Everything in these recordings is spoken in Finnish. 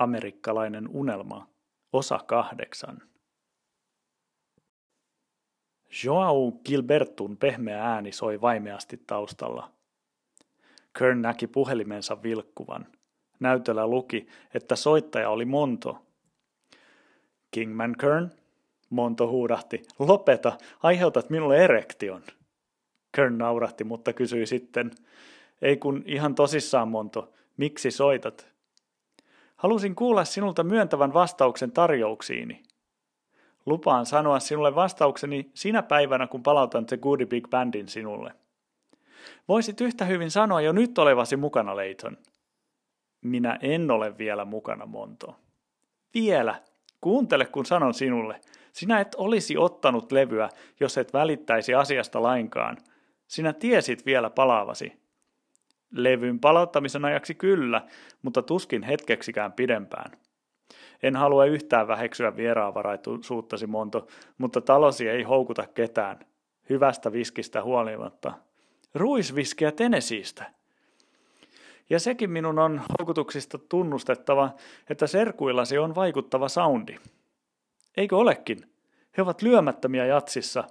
Amerikkalainen unelma, osa kahdeksan. Joao Gilbertun pehmeä ääni soi vaimeasti taustalla. Kern näki puhelimensa vilkkuvan. Näytöllä luki, että soittaja oli Monto. Kingman Kern? Monto huudahti. Lopeta, aiheutat minulle erektion. Kern naurahti, mutta kysyi sitten. Ei kun ihan tosissaan, Monto. Miksi soitat? Halusin kuulla sinulta myöntävän vastauksen tarjouksiini. Lupaan sanoa sinulle vastaukseni sinä päivänä, kun palautan The Goody Big Bandin sinulle. Voisit yhtä hyvin sanoa jo nyt olevasi mukana, Leighton. Minä en ole vielä mukana, Monto. Vielä. Kuuntele, kun sanon sinulle. Sinä et olisi ottanut levyä, jos et välittäisi asiasta lainkaan. Sinä tiesit vielä palaavasi. Levyn palauttamisen ajaksi kyllä, mutta tuskin hetkeksikään pidempään. En halua yhtään väheksyä vieraanvaraisuuttasi, Monto, mutta talosi ei houkuta ketään. Hyvästä viskistä huolimatta. Ruisviskiä Tenesiistä. Ja sekin minun on houkutuksista tunnustettava, että serkuillasi on vaikuttava soundi. Eikö olekin? He ovat lyömättömiä jatsissa.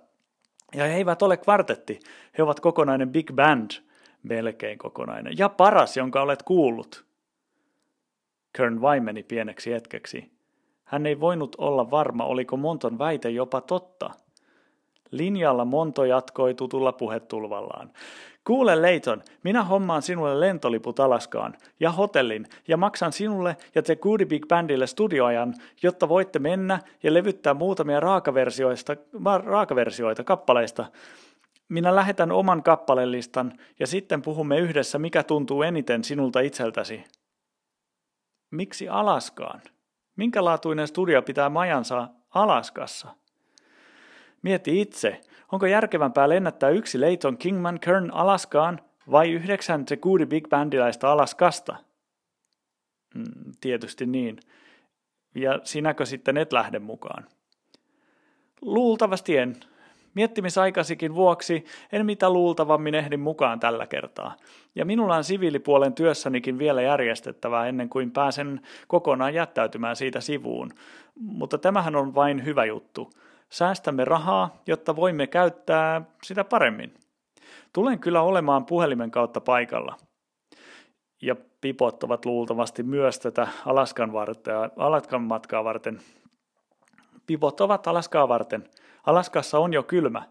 Ja he eivät ole kvartetti, he ovat kokonainen big band – melkein kokonainen. Ja paras, jonka olet kuullut. Kern vaimeni pieneksi hetkeksi. Hän ei voinut olla varma, oliko Monton väite jopa totta. Linjalla Monto jatkoi tutulla puhetulvallaan. Kuule Leiton, minä hommaan sinulle lentoliput Alaskaan ja hotellin ja maksan sinulle ja te Goody Big Bandille studioajan, jotta voitte mennä ja levyttää muutamia raakaversioista, raakaversioita kappaleista. Minä lähetän oman kappalelistan ja sitten puhumme yhdessä, mikä tuntuu eniten sinulta itseltäsi. Miksi Alaskaan? Minkälaatuinen studio pitää majansa Alaskassa? Mieti itse, onko järkevämpää lennättää yksi Leighton Kingman Kern Alaskaan vai yhdeksän The Goody Big Bandilaista Alaskasta? Mm, tietysti niin. Ja sinäkö sitten et lähde mukaan? Luultavasti en. Miettimisaikasikin vuoksi en mitä luultavammin ehdin mukaan tällä kertaa. Ja minulla on siviilipuolen työssänikin vielä järjestettävää ennen kuin pääsen kokonaan jättäytymään siitä sivuun. Mutta tämähän on vain hyvä juttu. Säästämme rahaa, jotta voimme käyttää sitä paremmin. Tulen kyllä olemaan puhelimen kautta paikalla. Ja pipot ovat luultavasti myös tätä Alaskan, varten, Alaskan matkaa varten. Pipot ovat Alaskaa varten – Alaskassa on jo kylmä,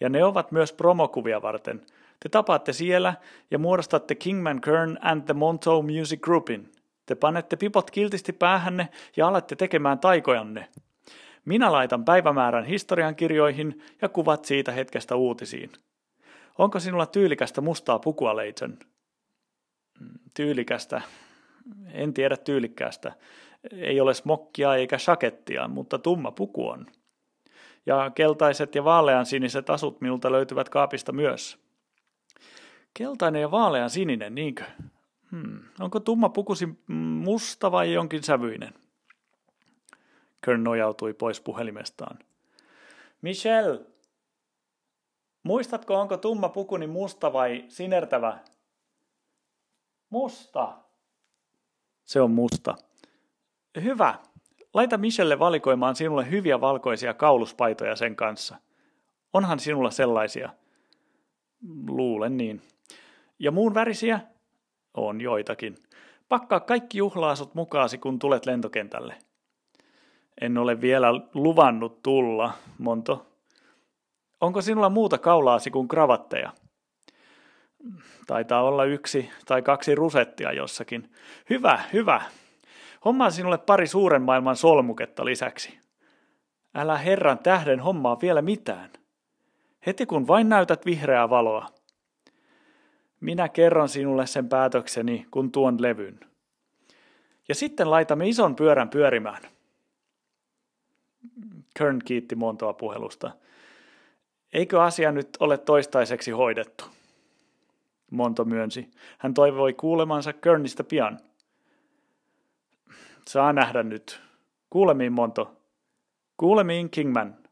ja ne ovat myös promokuvia varten. Te tapaatte siellä ja muodostatte Kingman Kern and the Monto Music Groupin. Te panette pipot kiltisti päähänne ja alatte tekemään taikojanne. Minä laitan päivämäärän historiankirjoihin ja kuvat siitä hetkestä uutisiin. Onko sinulla tyylikästä mustaa pukua, Leighton? Mm, tyylikästä. En tiedä tyylikkäästä. Ei ole smokkia eikä shakettia, mutta tumma puku on ja keltaiset ja vaalean siniset asut minulta löytyvät kaapista myös. Keltainen ja vaalean sininen, niinkö? Hmm. Onko tumma pukusi musta vai jonkin sävyinen? Kern nojautui pois puhelimestaan. Michelle, muistatko, onko tumma pukuni musta vai sinertävä? Musta. Se on musta. Hyvä, Laita Michelle valikoimaan sinulle hyviä valkoisia kauluspaitoja sen kanssa. Onhan sinulla sellaisia? Luulen niin. Ja muun värisiä? On joitakin. Pakkaa kaikki juhlaasut mukaasi, kun tulet lentokentälle. En ole vielä luvannut tulla, Monto. Onko sinulla muuta kaulaasi kuin kravatteja? Taitaa olla yksi tai kaksi rusettia jossakin. Hyvä, hyvä. Hommaa sinulle pari suuren maailman solmuketta lisäksi. Älä herran tähden hommaa vielä mitään. Heti kun vain näytät vihreää valoa. Minä kerron sinulle sen päätökseni, kun tuon levyn. Ja sitten laitamme ison pyörän pyörimään. Kern kiitti Montoa puhelusta. Eikö asia nyt ole toistaiseksi hoidettu? Monto myönsi. Hän toivoi kuulemansa Kernistä pian – Saa nähdä nyt. Kuulemiin Monto. Kuulemiin Kingman.